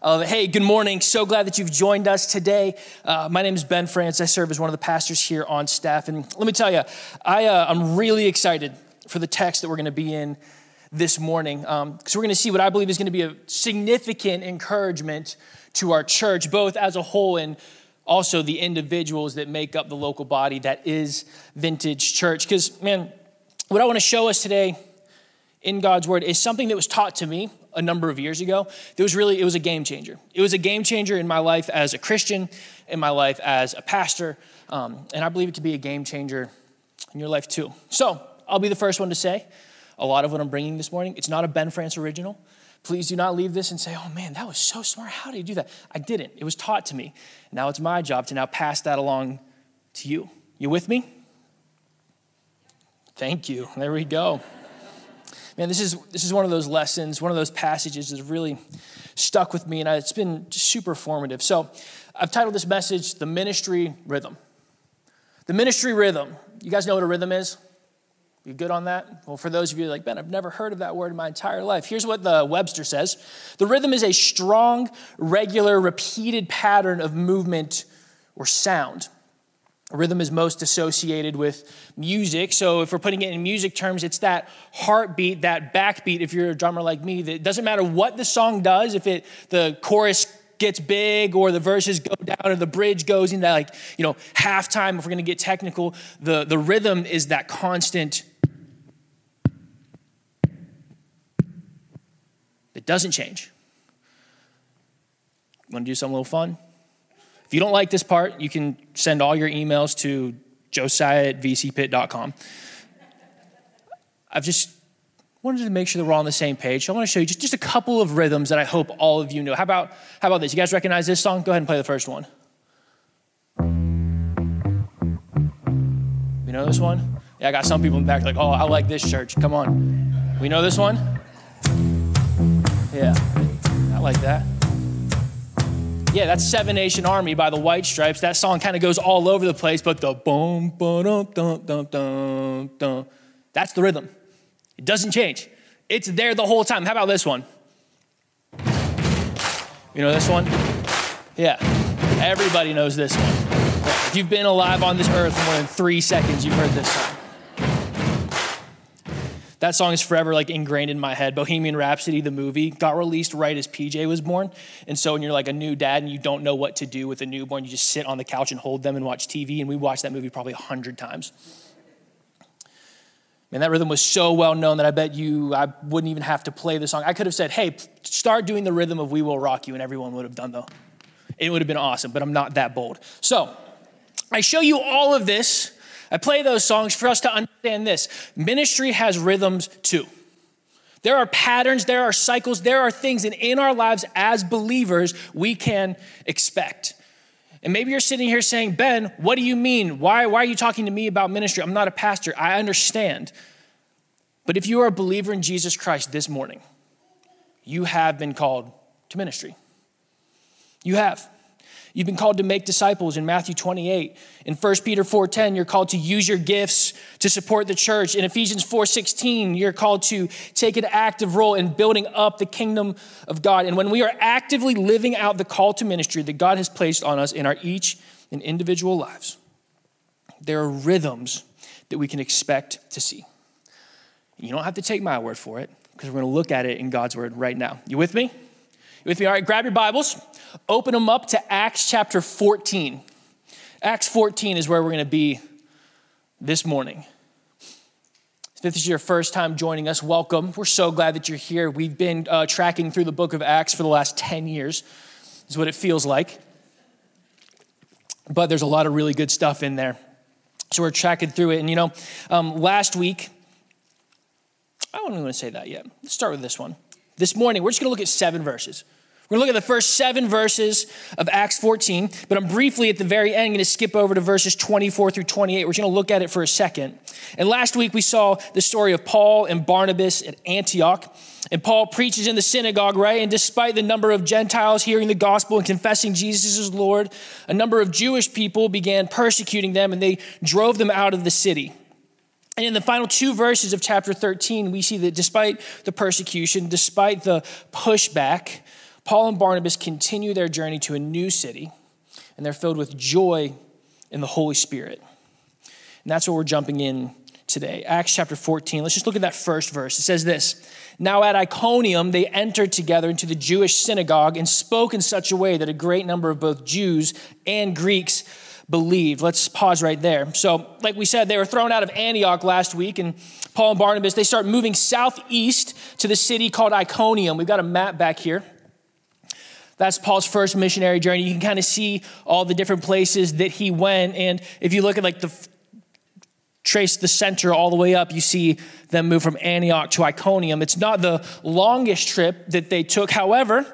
Uh, hey, good morning. So glad that you've joined us today. Uh, my name is Ben France. I serve as one of the pastors here on staff. And let me tell you, I, uh, I'm really excited for the text that we're going to be in this morning because um, we're going to see what I believe is going to be a significant encouragement to our church, both as a whole and also the individuals that make up the local body that is Vintage Church. Because, man, what I want to show us today in God's Word is something that was taught to me a number of years ago. It was really, it was a game changer. It was a game changer in my life as a Christian, in my life as a pastor, um, and I believe it to be a game changer in your life too. So I'll be the first one to say a lot of what I'm bringing this morning. It's not a Ben France original. Please do not leave this and say, oh man, that was so smart. How did you do that? I didn't. It was taught to me. Now it's my job to now pass that along to you. You with me? Thank you. There we go man, this is, this is one of those lessons, one of those passages that really stuck with me, and it's been super formative. So I've titled this message, The Ministry Rhythm. The ministry rhythm. You guys know what a rhythm is? You good on that? Well, for those of you like, Ben, I've never heard of that word in my entire life. Here's what the Webster says The rhythm is a strong, regular, repeated pattern of movement or sound. Rhythm is most associated with music. So, if we're putting it in music terms, it's that heartbeat, that backbeat. If you're a drummer like me, that it doesn't matter what the song does, if it the chorus gets big or the verses go down or the bridge goes into like, you know, halftime, if we're gonna get technical, the, the rhythm is that constant that doesn't change. Want to do something a little fun? If you don't like this part, you can send all your emails to josiah at vcpit.com. I've just wanted to make sure that we're all on the same page. So I want to show you just, just a couple of rhythms that I hope all of you know. How about, how about this? You guys recognize this song? Go ahead and play the first one. You know this one? Yeah, I got some people in the back like, oh, I like this church. Come on. We know this one? Yeah, I like that. Yeah, that's Seven Nation Army by the White Stripes. That song kind of goes all over the place, but the boom, boom, dum, dum, dum, dum, that's the rhythm. It doesn't change. It's there the whole time. How about this one? You know this one? Yeah, everybody knows this one. If you've been alive on this earth more than three seconds, you've heard this song. That song is forever like ingrained in my head. Bohemian Rhapsody, the movie, got released right as PJ was born. And so when you're like a new dad and you don't know what to do with a newborn, you just sit on the couch and hold them and watch TV. And we watched that movie probably a hundred times. Man, that rhythm was so well known that I bet you I wouldn't even have to play the song. I could have said, hey, start doing the rhythm of We Will Rock You, and everyone would have done though. It would have been awesome, but I'm not that bold. So I show you all of this I play those songs for us to understand this. Ministry has rhythms too. There are patterns, there are cycles, there are things that in our lives as believers we can expect. And maybe you're sitting here saying, Ben, what do you mean? Why, why are you talking to me about ministry? I'm not a pastor. I understand. But if you are a believer in Jesus Christ this morning, you have been called to ministry. You have. You've been called to make disciples in Matthew 28. In 1 Peter 4:10, you're called to use your gifts to support the church. In Ephesians 4:16, you're called to take an active role in building up the kingdom of God. And when we are actively living out the call to ministry that God has placed on us in our each and individual lives, there are rhythms that we can expect to see. You don't have to take my word for it because we're going to look at it in God's word right now. You with me? With me? All right, grab your Bibles, open them up to Acts chapter 14. Acts 14 is where we're going to be this morning. If this is your first time joining us, welcome. We're so glad that you're here. We've been uh, tracking through the book of Acts for the last 10 years, is what it feels like. But there's a lot of really good stuff in there. So we're tracking through it. And you know, um, last week, I don't even want to say that yet. Let's start with this one. This morning, we're just going to look at seven verses. We're going to look at the first seven verses of Acts 14, but I'm briefly at the very end going to skip over to verses 24 through 28. We're just going to look at it for a second. And last week we saw the story of Paul and Barnabas at Antioch. And Paul preaches in the synagogue, right? And despite the number of Gentiles hearing the gospel and confessing Jesus as Lord, a number of Jewish people began persecuting them and they drove them out of the city. And in the final two verses of chapter 13, we see that despite the persecution, despite the pushback, Paul and Barnabas continue their journey to a new city, and they're filled with joy in the Holy Spirit. And that's what we're jumping in today. Acts chapter 14. Let's just look at that first verse. It says this Now at Iconium, they entered together into the Jewish synagogue and spoke in such a way that a great number of both Jews and Greeks believed. Let's pause right there. So, like we said, they were thrown out of Antioch last week, and Paul and Barnabas, they start moving southeast to the city called Iconium. We've got a map back here. That's Paul's first missionary journey. You can kind of see all the different places that he went. And if you look at like the trace the center all the way up, you see them move from Antioch to Iconium. It's not the longest trip that they took. However,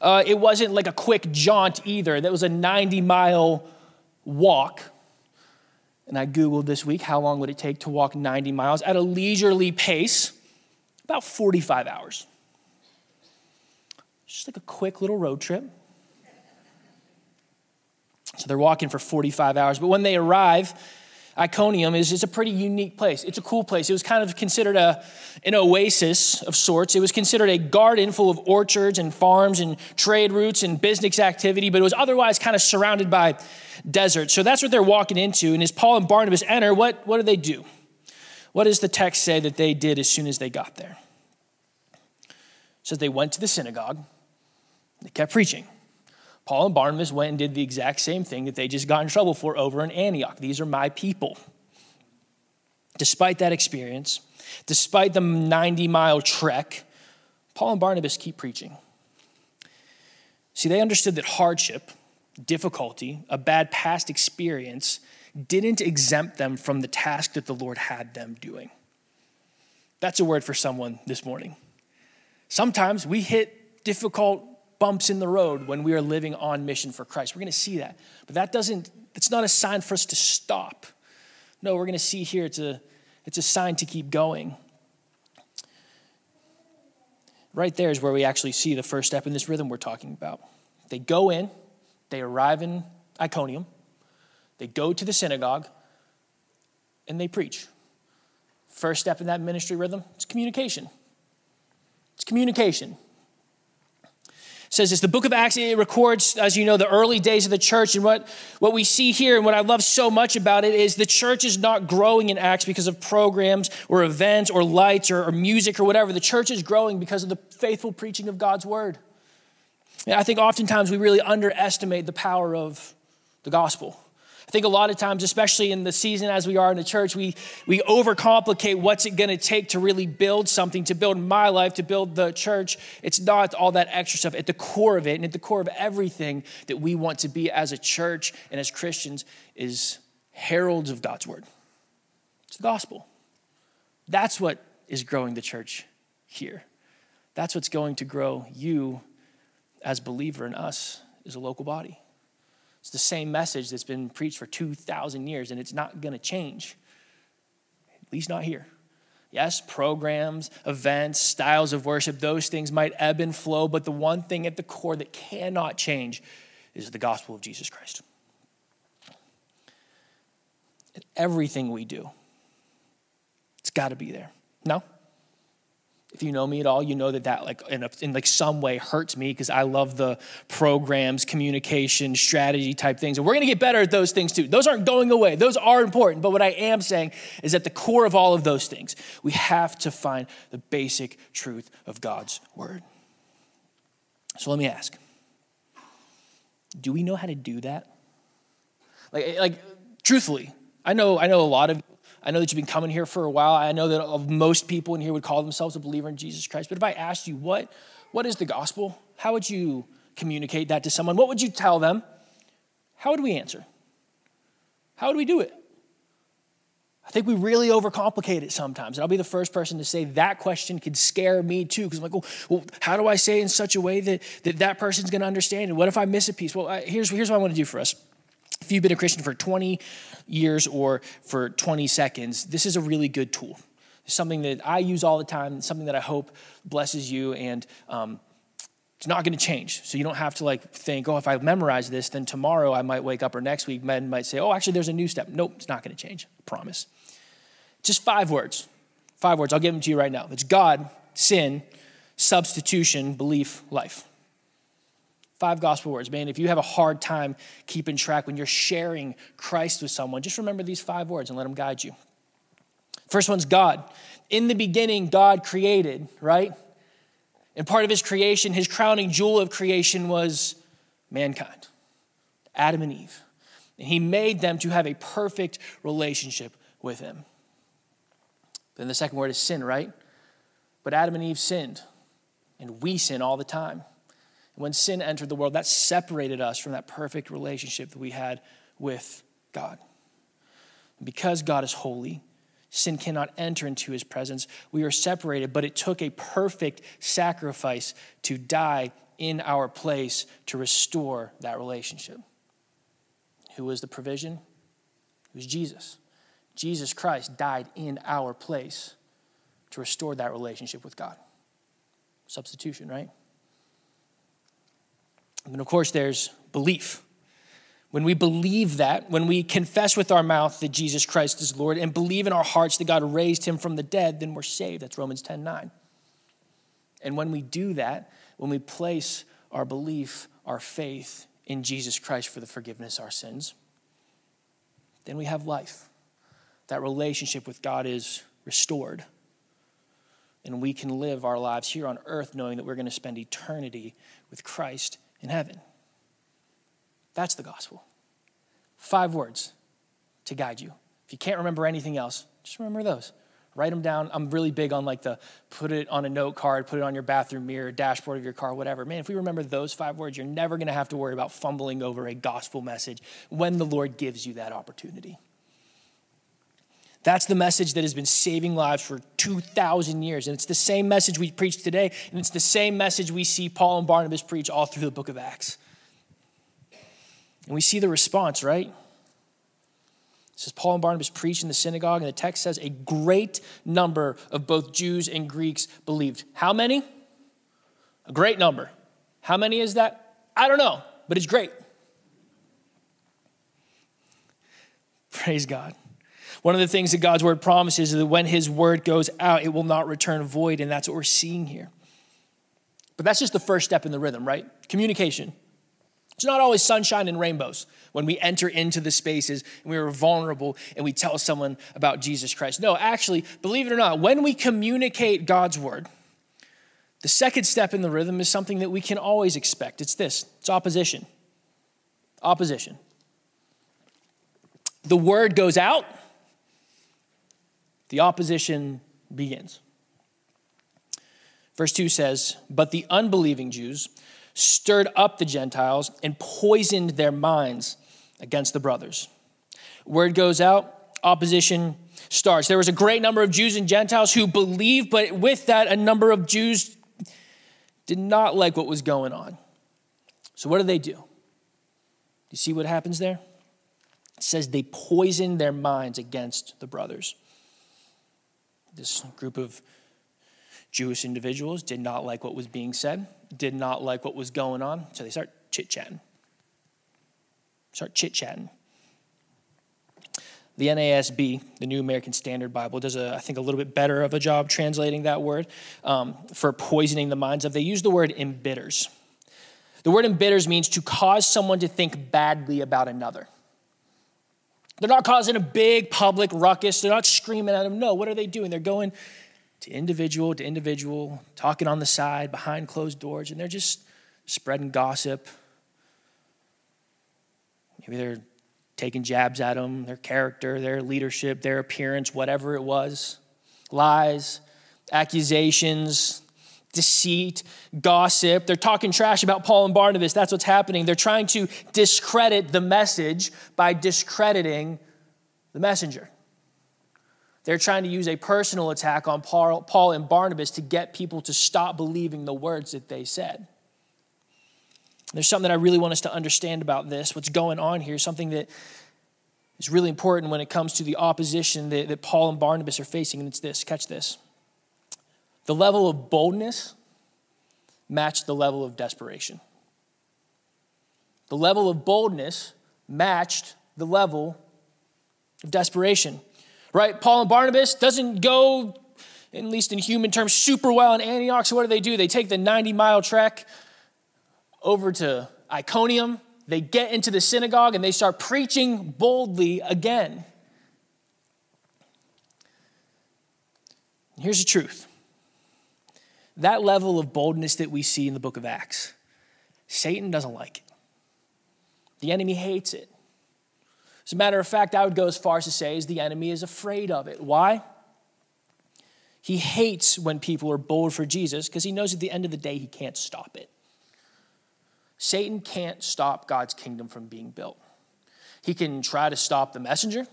uh, it wasn't like a quick jaunt either. That was a 90 mile walk. And I Googled this week how long would it take to walk 90 miles at a leisurely pace? About 45 hours. Just like a quick little road trip. So they're walking for 45 hours. But when they arrive, Iconium is, is a pretty unique place. It's a cool place. It was kind of considered a, an oasis of sorts. It was considered a garden full of orchards and farms and trade routes and business activity, but it was otherwise kind of surrounded by desert. So that's what they're walking into. And as Paul and Barnabas enter, what, what do they do? What does the text say that they did as soon as they got there? It says they went to the synagogue, they kept preaching. Paul and Barnabas went and did the exact same thing that they just got in trouble for over in Antioch. These are my people. Despite that experience, despite the 90 mile trek, Paul and Barnabas keep preaching. See, they understood that hardship, difficulty, a bad past experience didn't exempt them from the task that the Lord had them doing. That's a word for someone this morning. Sometimes we hit difficult bumps in the road when we are living on mission for Christ. We're going to see that. But that doesn't, it's not a sign for us to stop. No, we're going to see here it's a, it's a sign to keep going. Right there is where we actually see the first step in this rhythm we're talking about. They go in, they arrive in Iconium, they go to the synagogue, and they preach. First step in that ministry rhythm is communication. It's communication says this. The book of Acts, it records, as you know, the early days of the church. And what, what we see here and what I love so much about it is the church is not growing in Acts because of programs or events or lights or, or music or whatever. The church is growing because of the faithful preaching of God's word. I think oftentimes we really underestimate the power of the gospel. I think a lot of times, especially in the season as we are in the church, we, we overcomplicate what's it going to take to really build something, to build my life, to build the church. It's not all that extra stuff. At the core of it, and at the core of everything that we want to be as a church and as Christians, is heralds of God's word. It's the gospel. That's what is growing the church here. That's what's going to grow you as believer in us as a local body. It's the same message that's been preached for 2,000 years, and it's not going to change, at least not here. Yes, programs, events, styles of worship, those things might ebb and flow, but the one thing at the core that cannot change is the gospel of Jesus Christ. everything we do, it's got to be there. No? If you know me at all, you know that that like in, a, in like some way hurts me because I love the programs, communication, strategy type things. And we're going to get better at those things too. Those aren't going away. Those are important. But what I am saying is at the core of all of those things, we have to find the basic truth of God's word. So let me ask. Do we know how to do that? Like like truthfully, I know I know a lot of I know that you've been coming here for a while. I know that most people in here would call themselves a believer in Jesus Christ. But if I asked you, what, what is the gospel? How would you communicate that to someone? What would you tell them? How would we answer? How would we do it? I think we really overcomplicate it sometimes. And I'll be the first person to say that question could scare me too, because I'm like, well, well, how do I say in such a way that that, that person's going to understand? And what if I miss a piece? Well, I, here's, here's what I want to do for us. If you've been a Christian for 20 years or for 20 seconds, this is a really good tool. It's something that I use all the time, something that I hope blesses you, and um, it's not going to change. So you don't have to like think, oh, if I memorize this, then tomorrow I might wake up or next week men might say, oh, actually, there's a new step. Nope, it's not going to change. I promise. Just five words. Five words. I'll give them to you right now. It's God, sin, substitution, belief, life. Five gospel words. Man, if you have a hard time keeping track when you're sharing Christ with someone, just remember these five words and let them guide you. First one's God. In the beginning, God created, right? And part of his creation, his crowning jewel of creation was mankind, Adam and Eve. And he made them to have a perfect relationship with him. Then the second word is sin, right? But Adam and Eve sinned, and we sin all the time. When sin entered the world, that separated us from that perfect relationship that we had with God. Because God is holy, sin cannot enter into his presence. We are separated, but it took a perfect sacrifice to die in our place to restore that relationship. Who was the provision? It was Jesus. Jesus Christ died in our place to restore that relationship with God. Substitution, right? And of course, there's belief. When we believe that, when we confess with our mouth that Jesus Christ is Lord and believe in our hearts that God raised him from the dead, then we're saved. That's Romans 10 9. And when we do that, when we place our belief, our faith in Jesus Christ for the forgiveness of our sins, then we have life. That relationship with God is restored. And we can live our lives here on earth knowing that we're going to spend eternity with Christ in heaven. That's the gospel. Five words to guide you. If you can't remember anything else, just remember those. Write them down. I'm really big on like the put it on a note card, put it on your bathroom mirror, dashboard of your car, whatever. Man, if we remember those five words, you're never going to have to worry about fumbling over a gospel message when the Lord gives you that opportunity. That's the message that has been saving lives for 2,000 years. And it's the same message we preach today, and it's the same message we see Paul and Barnabas preach all through the book of Acts. And we see the response, right? It says Paul and Barnabas preached in the synagogue, and the text says a great number of both Jews and Greeks believed. How many? A great number. How many is that? I don't know, but it's great. Praise God. One of the things that God's word promises is that when his word goes out, it will not return void, and that's what we're seeing here. But that's just the first step in the rhythm, right? Communication. It's not always sunshine and rainbows when we enter into the spaces and we are vulnerable and we tell someone about Jesus Christ. No, actually, believe it or not, when we communicate God's word, the second step in the rhythm is something that we can always expect. It's this it's opposition. Opposition. The word goes out, the opposition begins. Verse 2 says, But the unbelieving Jews stirred up the Gentiles and poisoned their minds against the brothers. Word goes out, opposition starts. There was a great number of Jews and Gentiles who believed, but with that, a number of Jews did not like what was going on. So, what do they do? You see what happens there? It says they poisoned their minds against the brothers. This group of Jewish individuals did not like what was being said, did not like what was going on, so they start chit chatting. Start chit chatting. The NASB, the New American Standard Bible, does a, I think a little bit better of a job translating that word um, for poisoning the minds of. They use the word embitters. The word embitters means to cause someone to think badly about another. They're not causing a big public ruckus. They're not screaming at them. No, what are they doing? They're going to individual to individual, talking on the side, behind closed doors, and they're just spreading gossip. Maybe they're taking jabs at them, their character, their leadership, their appearance, whatever it was. Lies, accusations, deceit, gossip. They're talking trash about Paul and Barnabas. That's what's happening. They're trying to discredit the message by discrediting the messenger. They're trying to use a personal attack on Paul and Barnabas to get people to stop believing the words that they said. There's something that I really want us to understand about this, what's going on here, something that is really important when it comes to the opposition that, that Paul and Barnabas are facing, and it's this catch this. The level of boldness matched the level of desperation. The level of boldness matched the level of desperation. Right? Paul and Barnabas doesn't go, at least in human terms, super well in Antioch. So what do they do? They take the 90 mile trek over to Iconium. They get into the synagogue and they start preaching boldly again. Here's the truth that level of boldness that we see in the book of Acts, Satan doesn't like it. The enemy hates it. As a matter of fact, I would go as far as to say is the enemy is afraid of it. Why? He hates when people are bold for Jesus because he knows at the end of the day he can't stop it. Satan can't stop God's kingdom from being built. He can try to stop the messenger.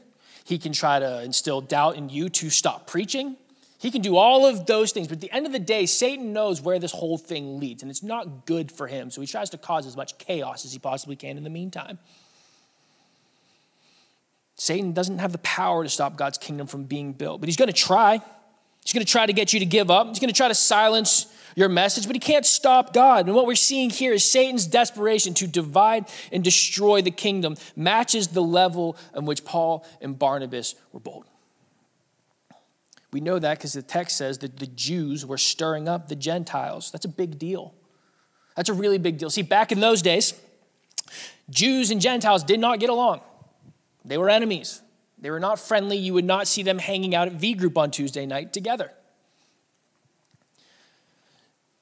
He can try to instill doubt in you to stop preaching. He can do all of those things, but at the end of the day, Satan knows where this whole thing leads, and it's not good for him. So he tries to cause as much chaos as he possibly can in the meantime. Satan doesn't have the power to stop God's kingdom from being built, but he's going to try. He's going to try to get you to give up. He's going to try to silence your message, but he can't stop God. And what we're seeing here is Satan's desperation to divide and destroy the kingdom matches the level in which Paul and Barnabas were bold. We know that because the text says that the Jews were stirring up the Gentiles. That's a big deal. That's a really big deal. See, back in those days, Jews and Gentiles did not get along. They were enemies. They were not friendly. You would not see them hanging out at V Group on Tuesday night together.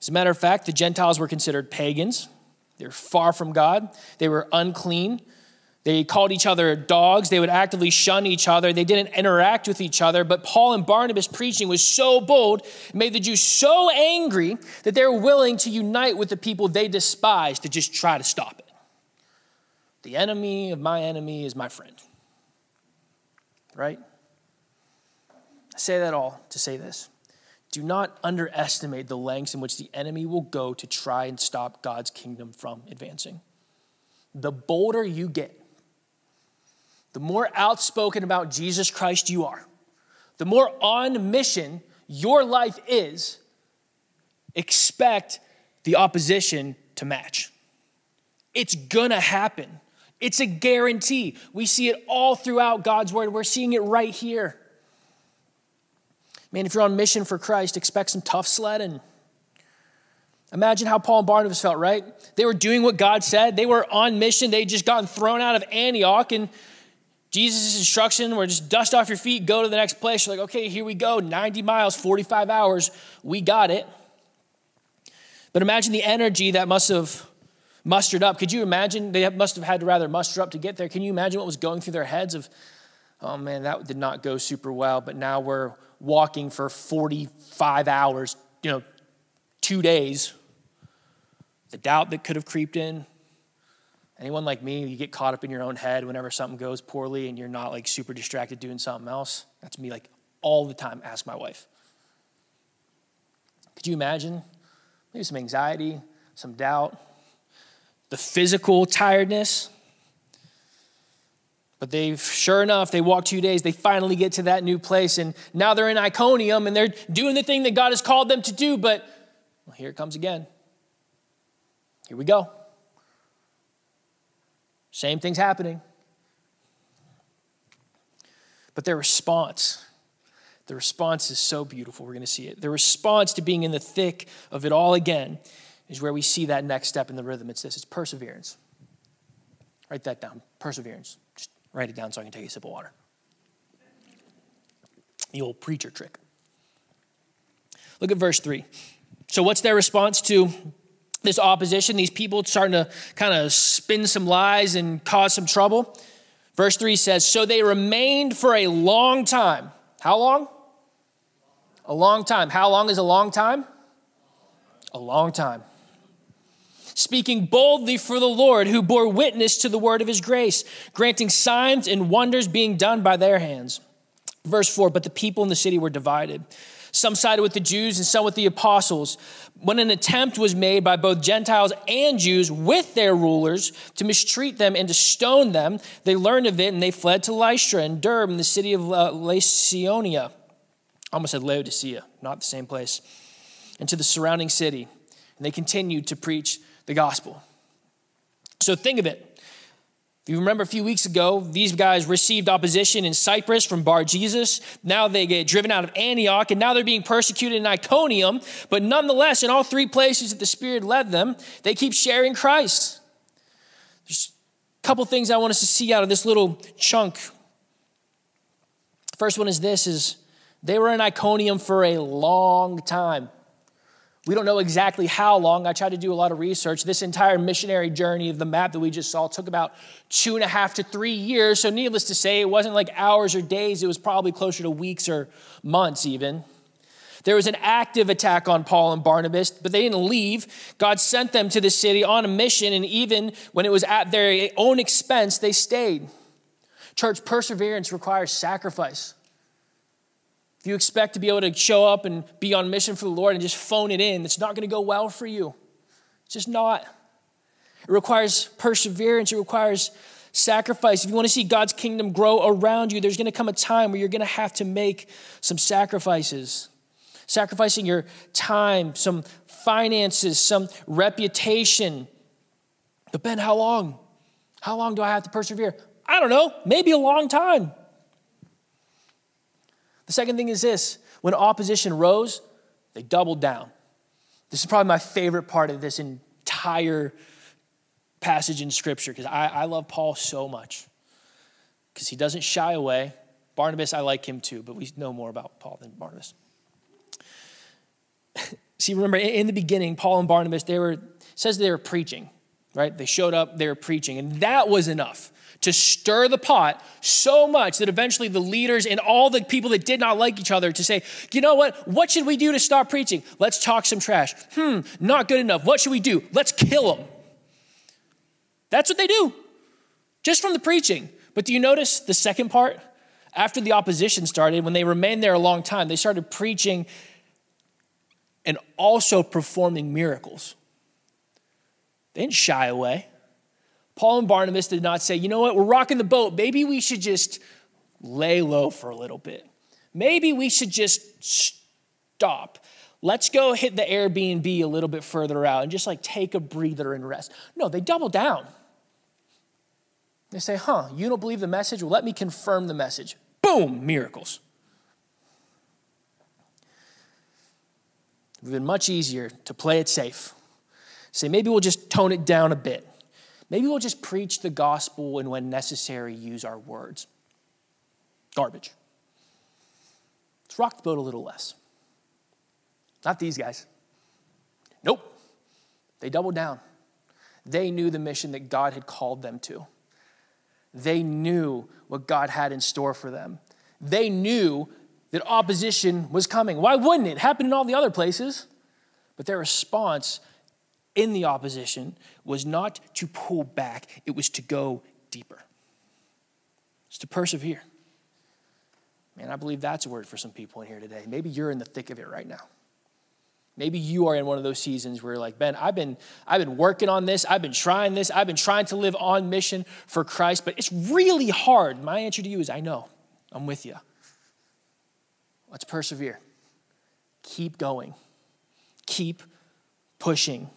As a matter of fact, the Gentiles were considered pagans. They were far from God. They were unclean. They called each other dogs. They would actively shun each other. They didn't interact with each other. But Paul and Barnabas' preaching was so bold, made the Jews so angry that they were willing to unite with the people they despised to just try to stop it. The enemy of my enemy is my friend. Right? I say that all to say this. Do not underestimate the lengths in which the enemy will go to try and stop God's kingdom from advancing. The bolder you get, the more outspoken about Jesus Christ you are, the more on mission your life is, expect the opposition to match. It's gonna happen. It's a guarantee. We see it all throughout God's word. We're seeing it right here. Man, if you're on mission for Christ, expect some tough sledding. Imagine how Paul and Barnabas felt, right? They were doing what God said. They were on mission. They'd just gotten thrown out of Antioch, and Jesus' instruction were just dust off your feet, go to the next place. You're like, okay, here we go, 90 miles, 45 hours, we got it. But imagine the energy that must have mustered up. Could you imagine? They must have had to rather muster up to get there. Can you imagine what was going through their heads of, oh man, that did not go super well, but now we're walking for 45 hours, you know, two days. The doubt that could have creeped in, Anyone like me, you get caught up in your own head whenever something goes poorly and you're not like super distracted doing something else? That's me like all the time. Ask my wife. Could you imagine? Maybe some anxiety, some doubt, the physical tiredness. But they've, sure enough, they walk two days, they finally get to that new place, and now they're in Iconium and they're doing the thing that God has called them to do. But well, here it comes again. Here we go. Same thing's happening. But their response, the response is so beautiful. We're going to see it. The response to being in the thick of it all again is where we see that next step in the rhythm. It's this it's perseverance. Write that down. Perseverance. Just write it down so I can take a sip of water. The old preacher trick. Look at verse 3. So, what's their response to this opposition, these people starting to kind of spin some lies and cause some trouble. Verse 3 says, So they remained for a long time. How long? A long time. How long is a long time? A long time. Speaking boldly for the Lord, who bore witness to the word of his grace, granting signs and wonders being done by their hands. Verse 4 But the people in the city were divided. Some sided with the Jews and some with the apostles. When an attempt was made by both Gentiles and Jews with their rulers to mistreat them and to stone them, they learned of it and they fled to Lystra and Derbe in the city of uh, Lycaonia. I almost said Laodicea, not the same place. And to the surrounding city. And they continued to preach the gospel. So think of it. If you remember a few weeks ago, these guys received opposition in Cyprus from Bar Jesus. Now they get driven out of Antioch, and now they're being persecuted in Iconium. But nonetheless, in all three places that the Spirit led them, they keep sharing Christ. There's a couple things I want us to see out of this little chunk. First one is this is they were in Iconium for a long time. We don't know exactly how long. I tried to do a lot of research. This entire missionary journey of the map that we just saw took about two and a half to three years. So, needless to say, it wasn't like hours or days, it was probably closer to weeks or months, even. There was an active attack on Paul and Barnabas, but they didn't leave. God sent them to the city on a mission, and even when it was at their own expense, they stayed. Church perseverance requires sacrifice. If you expect to be able to show up and be on mission for the Lord and just phone it in, it's not going to go well for you. It's just not. It requires perseverance, it requires sacrifice. If you want to see God's kingdom grow around you, there's going to come a time where you're going to have to make some sacrifices. Sacrificing your time, some finances, some reputation. But Ben, how long? How long do I have to persevere? I don't know, maybe a long time. The second thing is this when opposition rose, they doubled down. This is probably my favorite part of this entire passage in Scripture because I, I love Paul so much because he doesn't shy away. Barnabas, I like him too, but we know more about Paul than Barnabas. See, remember in the beginning, Paul and Barnabas, they were, says they were preaching, right? They showed up, they were preaching, and that was enough to stir the pot so much that eventually the leaders and all the people that did not like each other to say, you know what? What should we do to stop preaching? Let's talk some trash. Hmm, not good enough. What should we do? Let's kill them. That's what they do, just from the preaching. But do you notice the second part? After the opposition started, when they remained there a long time, they started preaching and also performing miracles. They didn't shy away. Paul and Barnabas did not say, you know what, we're rocking the boat. Maybe we should just lay low for a little bit. Maybe we should just stop. Let's go hit the Airbnb a little bit further out and just like take a breather and rest. No, they double down. They say, huh, you don't believe the message? Well, let me confirm the message. Boom, miracles. It would have been much easier to play it safe. Say, maybe we'll just tone it down a bit. Maybe we'll just preach the gospel and when necessary, use our words. Garbage. Let's rock the boat a little less. Not these guys. Nope. They doubled down. They knew the mission that God had called them to. They knew what God had in store for them. They knew that opposition was coming. Why wouldn't it? happened in all the other places. But their response in the opposition was not to pull back, it was to go deeper. It's to persevere. Man, I believe that's a word for some people in here today. Maybe you're in the thick of it right now. Maybe you are in one of those seasons where you're like, Ben, I've been, I've been working on this, I've been trying this, I've been trying to live on mission for Christ, but it's really hard. My answer to you is I know. I'm with you. Let's persevere. Keep going. Keep pushing.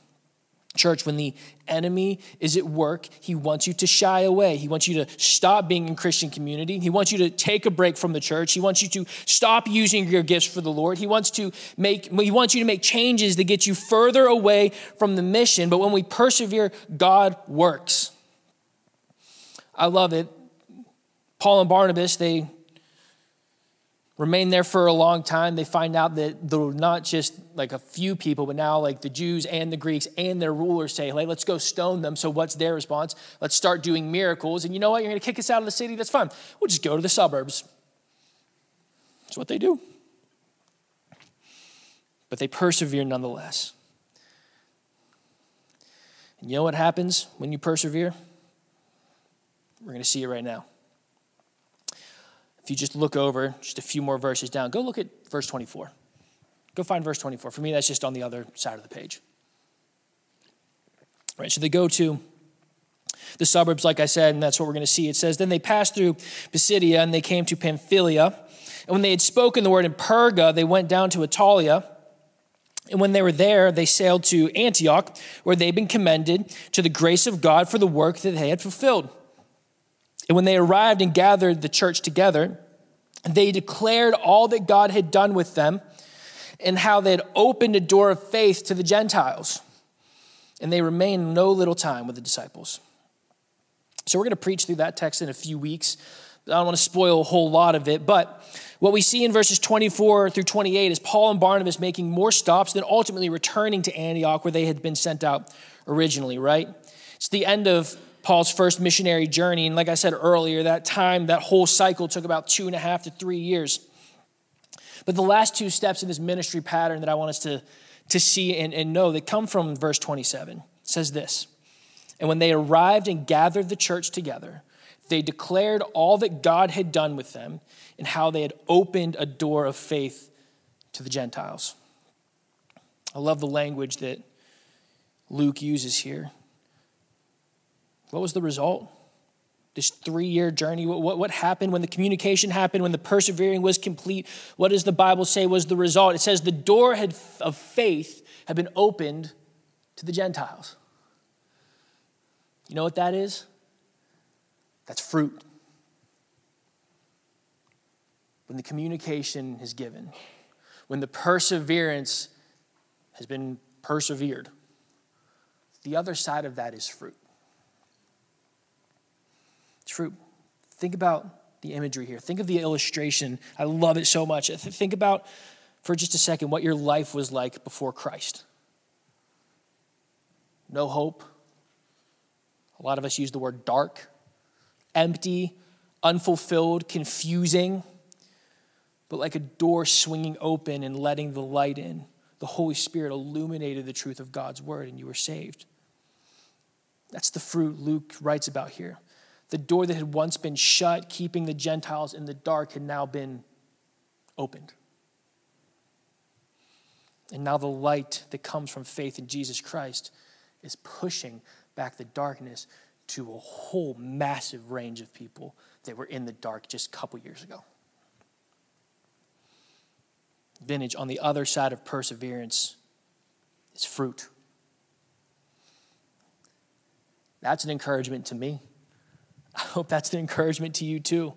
Church, when the enemy is at work, he wants you to shy away. He wants you to stop being in Christian community. He wants you to take a break from the church. He wants you to stop using your gifts for the Lord. He wants to make he wants you to make changes that get you further away from the mission. But when we persevere, God works. I love it. Paul and Barnabas, they remain there for a long time. They find out that they're not just like a few people, but now like the Jews and the Greeks and their rulers say, hey, let's go stone them. So what's their response? Let's start doing miracles. And you know what? You're going to kick us out of the city? That's fine. We'll just go to the suburbs. That's what they do. But they persevere nonetheless. And you know what happens when you persevere? We're going to see it right now. If you just look over just a few more verses down, go look at verse 24. Go find verse 24. For me, that's just on the other side of the page. Right, so they go to the suburbs, like I said, and that's what we're going to see. It says, Then they passed through Pisidia and they came to Pamphylia. And when they had spoken the word in Perga, they went down to Attalia. And when they were there, they sailed to Antioch, where they'd been commended to the grace of God for the work that they had fulfilled. And when they arrived and gathered the church together, they declared all that God had done with them and how they had opened a door of faith to the Gentiles. And they remained no little time with the disciples. So we're going to preach through that text in a few weeks. I don't want to spoil a whole lot of it, but what we see in verses 24 through 28 is Paul and Barnabas making more stops, then ultimately returning to Antioch where they had been sent out originally, right? It's the end of Paul's first missionary journey. And like I said earlier, that time, that whole cycle took about two and a half to three years. But the last two steps in this ministry pattern that I want us to, to see and, and know that come from verse 27 says this And when they arrived and gathered the church together, they declared all that God had done with them and how they had opened a door of faith to the Gentiles. I love the language that Luke uses here. What was the result? This three year journey, what, what, what, happened when the communication happened, when the persevering was complete? What does the Bible say was the result? It says the door had, of faith had been opened to the Gentiles. You know what that is? That's fruit. When the communication is given, when the perseverance has been persevered, the other side of that is fruit. Fruit. Think about the imagery here. Think of the illustration. I love it so much. Think about for just a second what your life was like before Christ. No hope. A lot of us use the word dark, empty, unfulfilled, confusing, but like a door swinging open and letting the light in. The Holy Spirit illuminated the truth of God's word and you were saved. That's the fruit Luke writes about here. The door that had once been shut, keeping the Gentiles in the dark, had now been opened. And now the light that comes from faith in Jesus Christ is pushing back the darkness to a whole massive range of people that were in the dark just a couple years ago. Vintage, on the other side of perseverance, is fruit. That's an encouragement to me. I hope that's an encouragement to you too.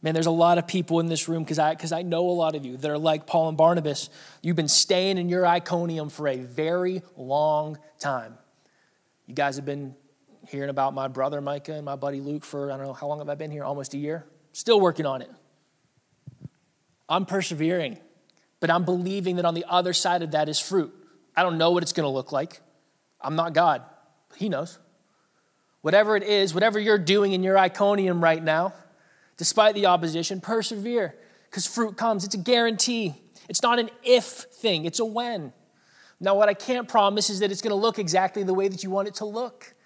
Man, there's a lot of people in this room because I, cause I know a lot of you that are like Paul and Barnabas. You've been staying in your Iconium for a very long time. You guys have been hearing about my brother Micah and my buddy Luke for, I don't know, how long have I been here? Almost a year. Still working on it. I'm persevering, but I'm believing that on the other side of that is fruit. I don't know what it's going to look like. I'm not God. He knows whatever it is, whatever you're doing in your Iconium right now, despite the opposition, persevere because fruit comes. It's a guarantee. It's not an if thing, it's a when. Now, what I can't promise is that it's going to look exactly the way that you want it to look.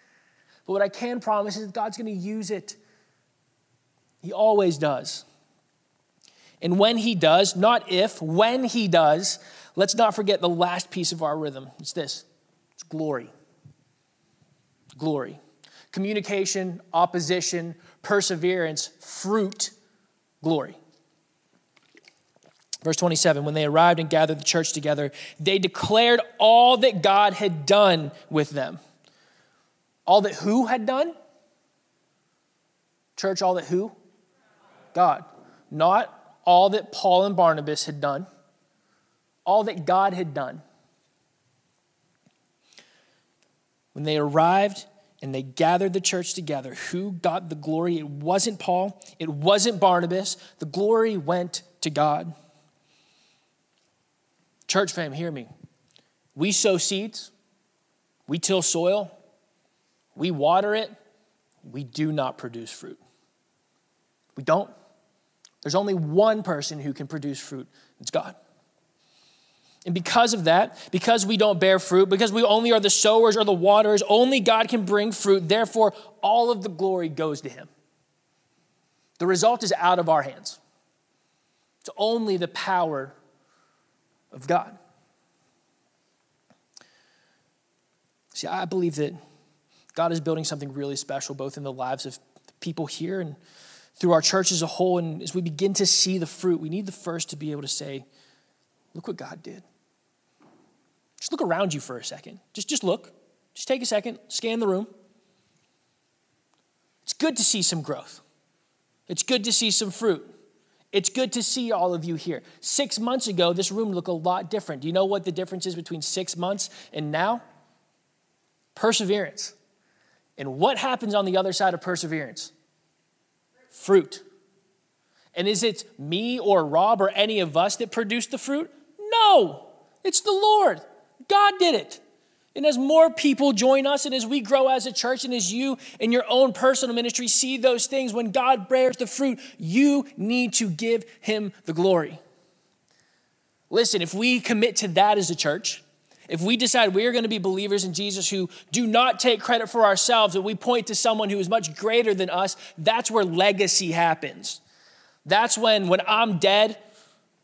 But what I can promise is that God's going to use it. He always does. And when He does, not if, when He does, let's not forget the last piece of our rhythm. It's this it's glory. Glory communication, opposition, perseverance, fruit, glory. Verse 27 When they arrived and gathered the church together, they declared all that God had done with them. All that who had done? Church, all that who? God. Not all that Paul and Barnabas had done, all that God had done. When they arrived and they gathered the church together. Who got the glory? It wasn't Paul, it wasn't Barnabas. The glory went to God. Church fam, hear me. We sow seeds, we till soil, we water it, we do not produce fruit. We don't. There's only one person who can produce fruit, it's God. And because of that, because we don't bear fruit, because we only are the sowers or the waterers, only God can bring fruit. Therefore, all of the glory goes to Him. The result is out of our hands. It's only the power of God. See, I believe that God is building something really special, both in the lives of the people here and through our church as a whole. And as we begin to see the fruit, we need the first to be able to say, Look what God did. Just look around you for a second. Just, just look. Just take a second, scan the room. It's good to see some growth. It's good to see some fruit. It's good to see all of you here. Six months ago, this room looked a lot different. Do you know what the difference is between six months and now? Perseverance. And what happens on the other side of perseverance? Fruit. And is it me or Rob or any of us that produced the fruit? No, it's the Lord. God did it. And as more people join us, and as we grow as a church, and as you in your own personal ministry see those things, when God bears the fruit, you need to give Him the glory. Listen, if we commit to that as a church, if we decide we are going to be believers in Jesus who do not take credit for ourselves, and we point to someone who is much greater than us, that's where legacy happens. That's when, when I'm dead,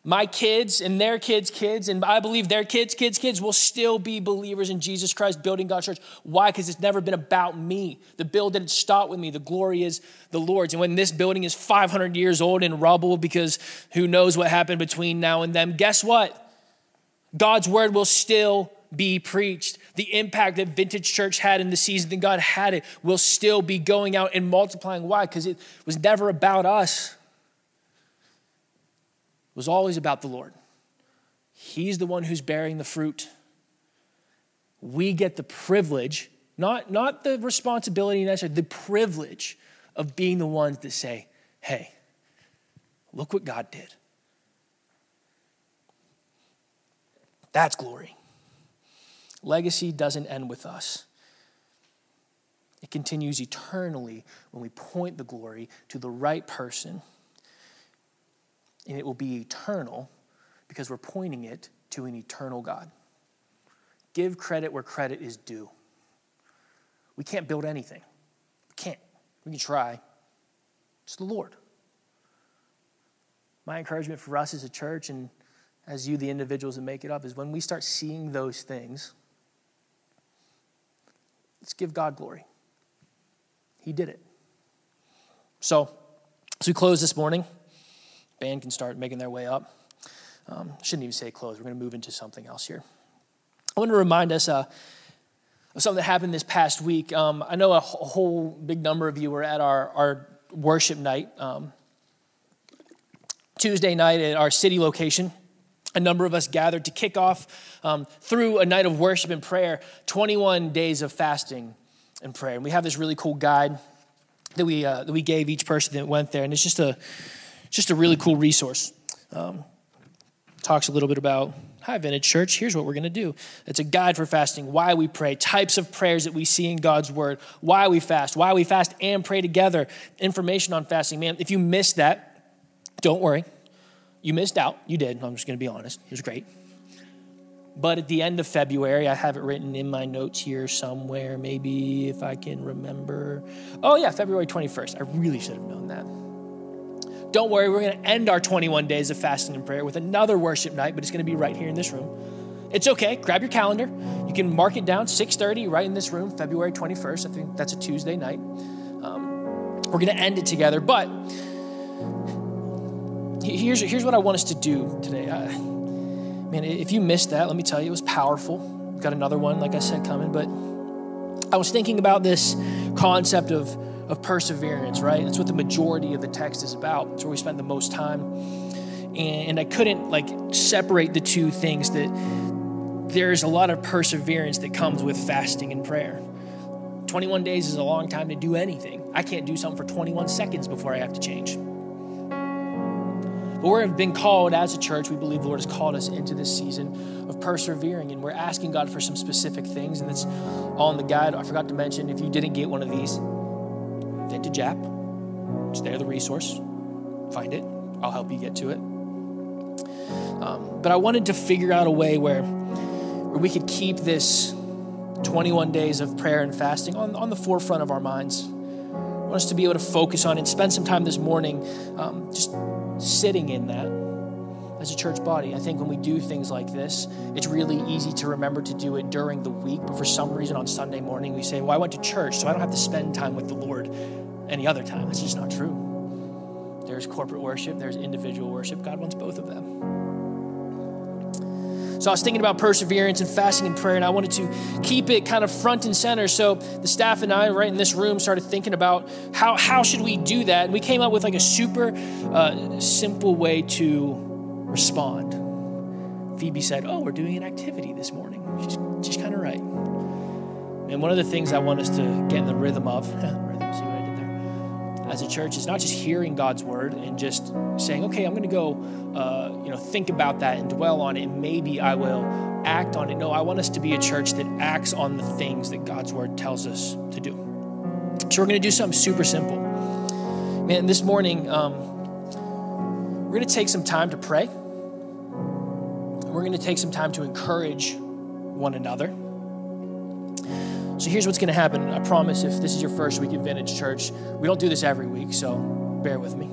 my kids and their kids' kids, and I believe their kids' kids' kids will still be believers in Jesus Christ, building God's church. Why? Because it's never been about me. The build didn't start with me. The glory is the Lord's. And when this building is 500 years old in rubble, because who knows what happened between now and then, guess what? God's word will still be preached. The impact that Vintage Church had in the season that God had it will still be going out and multiplying. Why? Because it was never about us was always about the Lord. He's the one who's bearing the fruit. We get the privilege, not, not the responsibility necessarily, the privilege of being the ones that say, hey, look what God did. That's glory. Legacy doesn't end with us. It continues eternally when we point the glory to the right person and it will be eternal because we're pointing it to an eternal God. Give credit where credit is due. We can't build anything. We can't. We can try. It's the Lord. My encouragement for us as a church and as you, the individuals that make it up, is when we start seeing those things, let's give God glory. He did it. So, as we close this morning, Band can start making their way up. Um, shouldn't even say close. We're going to move into something else here. I want to remind us uh, of something that happened this past week. Um, I know a whole big number of you were at our, our worship night um, Tuesday night at our city location. A number of us gathered to kick off um, through a night of worship and prayer 21 days of fasting and prayer. And we have this really cool guide that we, uh, that we gave each person that went there. And it's just a just a really cool resource. Um, talks a little bit about Hi, Vintage Church. Here's what we're going to do. It's a guide for fasting, why we pray, types of prayers that we see in God's word, why we fast, why we fast and pray together, information on fasting. Man, if you missed that, don't worry. You missed out. You did. I'm just going to be honest. It was great. But at the end of February, I have it written in my notes here somewhere, maybe if I can remember. Oh, yeah, February 21st. I really should have known that. Don't worry, we're going to end our 21 days of fasting and prayer with another worship night, but it's going to be right here in this room. It's okay. Grab your calendar. You can mark it down 6:30 right in this room, February 21st. I think that's a Tuesday night. Um, we're going to end it together, but here's here's what I want us to do today. Uh, man, if you missed that, let me tell you, it was powerful. Got another one, like I said, coming. But I was thinking about this concept of of perseverance, right? That's what the majority of the text is about. It's where we spend the most time. And I couldn't like separate the two things that there's a lot of perseverance that comes with fasting and prayer. 21 days is a long time to do anything. I can't do something for 21 seconds before I have to change. But we've been called as a church, we believe the Lord has called us into this season of persevering, and we're asking God for some specific things, and it's in the guide. I forgot to mention if you didn't get one of these, Vintage app. It's there, the resource. Find it. I'll help you get to it. Um, but I wanted to figure out a way where, where we could keep this 21 days of prayer and fasting on, on the forefront of our minds. I want us to be able to focus on and spend some time this morning um, just sitting in that as a church body. I think when we do things like this, it's really easy to remember to do it during the week, but for some reason on Sunday morning, we say, Well, I went to church, so I don't have to spend time with the Lord any other time. That's just not true. There's corporate worship, there's individual worship. God wants both of them. So I was thinking about perseverance and fasting and prayer, and I wanted to keep it kind of front and center. So the staff and I, right in this room, started thinking about how, how should we do that? And we came up with like a super uh, simple way to respond. Phoebe said, Oh, we're doing an activity this morning. She's, she's kind of right. And one of the things I want us to get in the rhythm of, rhythm, see what I did there, as a church, is not just hearing God's word and just saying, okay, I'm going to go, uh, you know, think about that and dwell on it, and maybe I will act on it. No, I want us to be a church that acts on the things that God's word tells us to do. So we're going to do something super simple. Man, this morning, um, we're going to take some time to pray. We're going to take some time to encourage one another. So here's what's going to happen. I promise if this is your first week at Vintage Church, we don't do this every week, so bear with me.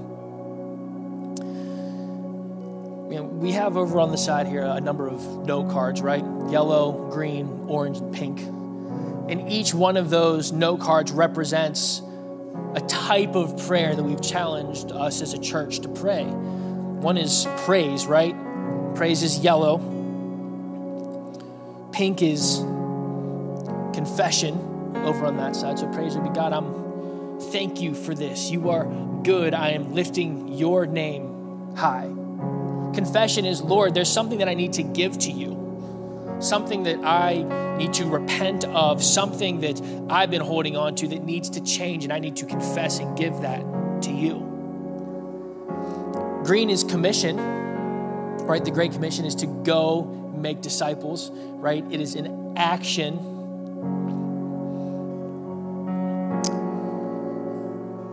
We have over on the side here a number of note cards, right? Yellow, green, orange, and pink. And each one of those note cards represents a type of prayer that we've challenged us as a church to pray. One is praise, right? Praise is yellow. Pink is confession over on that side. So praise be God, I'm thank you for this. You are good. I am lifting your name high. Confession is, Lord, there's something that I need to give to you. Something that I need to repent of, something that I've been holding on to that needs to change, and I need to confess and give that to you. Green is commission, right? The Great Commission is to go make disciples, right? It is an action.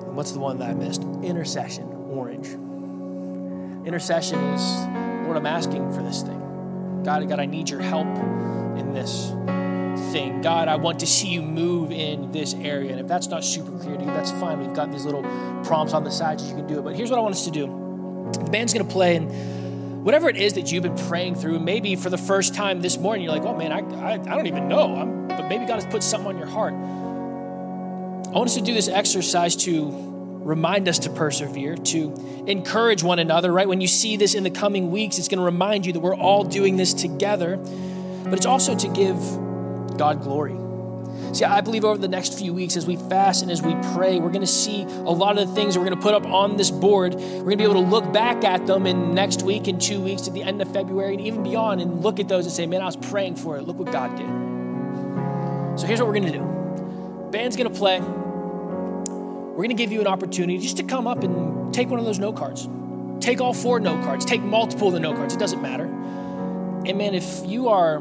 And what's the one that I missed? Intercession, orange. Intercession is, Lord, I'm asking for this thing. God, God, I need your help in this thing. God, I want to see you move in this area. And if that's not super clear to you, that's fine. We've got these little prompts on the sides so you can do it. But here's what I want us to do. The band's going to play and whatever it is that you've been praying through, maybe for the first time this morning, you're like, oh man, I, I, I don't even know. I'm, but maybe God has put something on your heart. I want us to do this exercise to remind us to persevere, to encourage one another, right? When you see this in the coming weeks, it's going to remind you that we're all doing this together, but it's also to give God glory. See, I believe over the next few weeks, as we fast and as we pray, we're going to see a lot of the things we're going to put up on this board. We're going to be able to look back at them in next week and two weeks at the end of February and even beyond and look at those and say, man, I was praying for it. Look what God did. So here's what we're going to do band's going to play. We're going to give you an opportunity just to come up and take one of those note cards. Take all four note cards, take multiple of the note cards, it doesn't matter. And man, if you are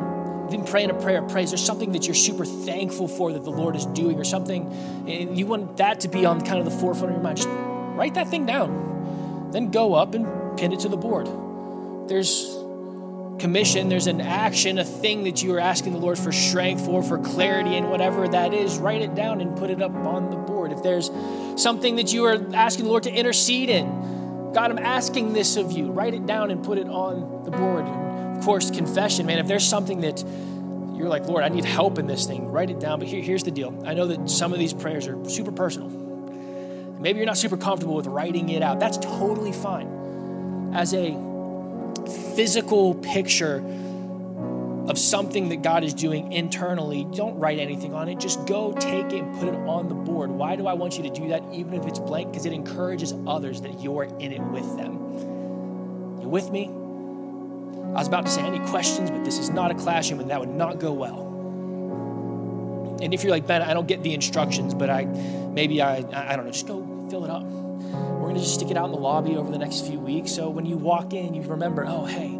been praying a prayer of praise, there's something that you're super thankful for that the Lord is doing, or something, and you want that to be on kind of the forefront of your mind, just write that thing down. Then go up and pin it to the board. There's commission, there's an action, a thing that you are asking the Lord for strength for, for clarity, and whatever that is, write it down and put it up on the board. If there's something that you are asking the Lord to intercede in, God, I'm asking this of you, write it down and put it on the board. Of course, confession, man, if there's something that you're like, Lord, I need help in this thing, write it down. But here, here's the deal I know that some of these prayers are super personal. Maybe you're not super comfortable with writing it out. That's totally fine. As a physical picture of something that God is doing internally, don't write anything on it. Just go take it and put it on the board. Why do I want you to do that, even if it's blank? Because it encourages others that you're in it with them. You with me? I was about to say any questions, but this is not a classroom and that would not go well. And if you're like, Ben, I don't get the instructions, but I maybe I I don't know, just go fill it up. We're gonna just stick it out in the lobby over the next few weeks. So when you walk in, you remember, oh hey,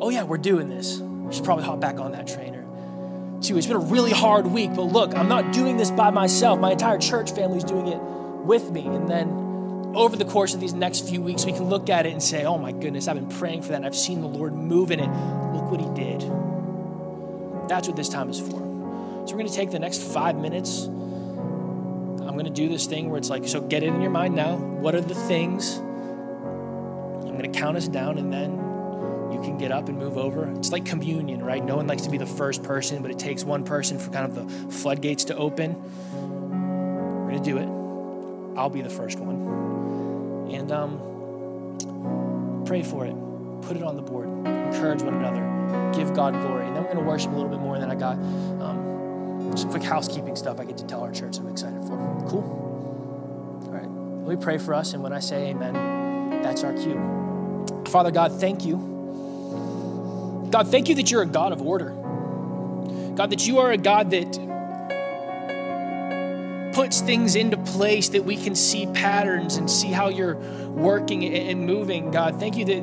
oh yeah, we're doing this. We should probably hop back on that trainer. Two, it's been a really hard week, but look, I'm not doing this by myself. My entire church family's doing it with me. And then over the course of these next few weeks, we can look at it and say, oh my goodness, I've been praying for that. I've seen the Lord move in it. Look what he did. That's what this time is for. So we're going to take the next five minutes. I'm going to do this thing where it's like, so get it in your mind now. What are the things? I'm going to count us down and then you can get up and move over. It's like communion, right? No one likes to be the first person, but it takes one person for kind of the floodgates to open. We're going to do it. I'll be the first one and um, pray for it. put it on the board, encourage one another, give God glory. And then we're going to worship a little bit more. And then I got um, some quick housekeeping stuff I get to tell our church I'm excited for. Cool? All right. Me pray for us. And when I say amen, that's our cue. Father God, thank you. God, thank you that you're a God of order. God, that you are a God that puts things into place that we can see patterns and see how you're working and moving. God, thank you that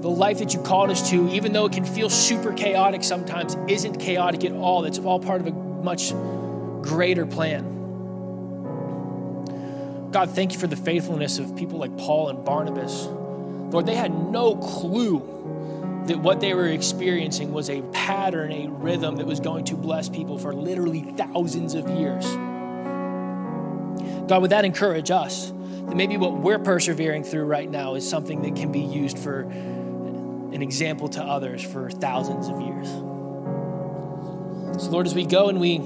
the life that you called us to, even though it can feel super chaotic sometimes, isn't chaotic at all. It's all part of a much greater plan. God, thank you for the faithfulness of people like Paul and Barnabas. Lord, they had no clue that what they were experiencing was a pattern, a rhythm that was going to bless people for literally thousands of years. God, would that encourage us that maybe what we're persevering through right now is something that can be used for an example to others for thousands of years? So, Lord, as we go and we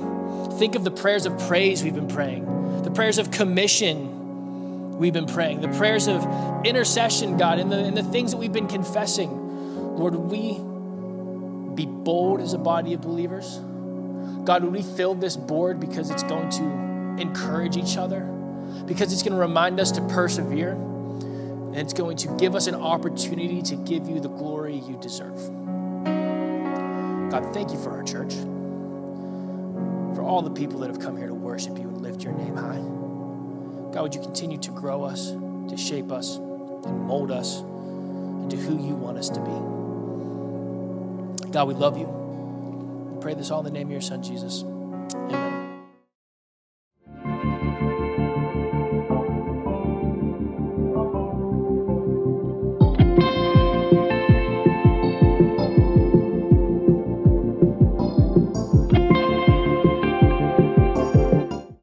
think of the prayers of praise we've been praying, the prayers of commission we've been praying, the prayers of intercession, God, and the, and the things that we've been confessing, Lord, would we be bold as a body of believers? God, would we fill this board because it's going to encourage each other because it's going to remind us to persevere and it's going to give us an opportunity to give you the glory you deserve. God, thank you for our church, for all the people that have come here to worship you and lift your name high. God, would you continue to grow us, to shape us, and mold us into who you want us to be? God, we love you. We pray this all in the name of your son, Jesus.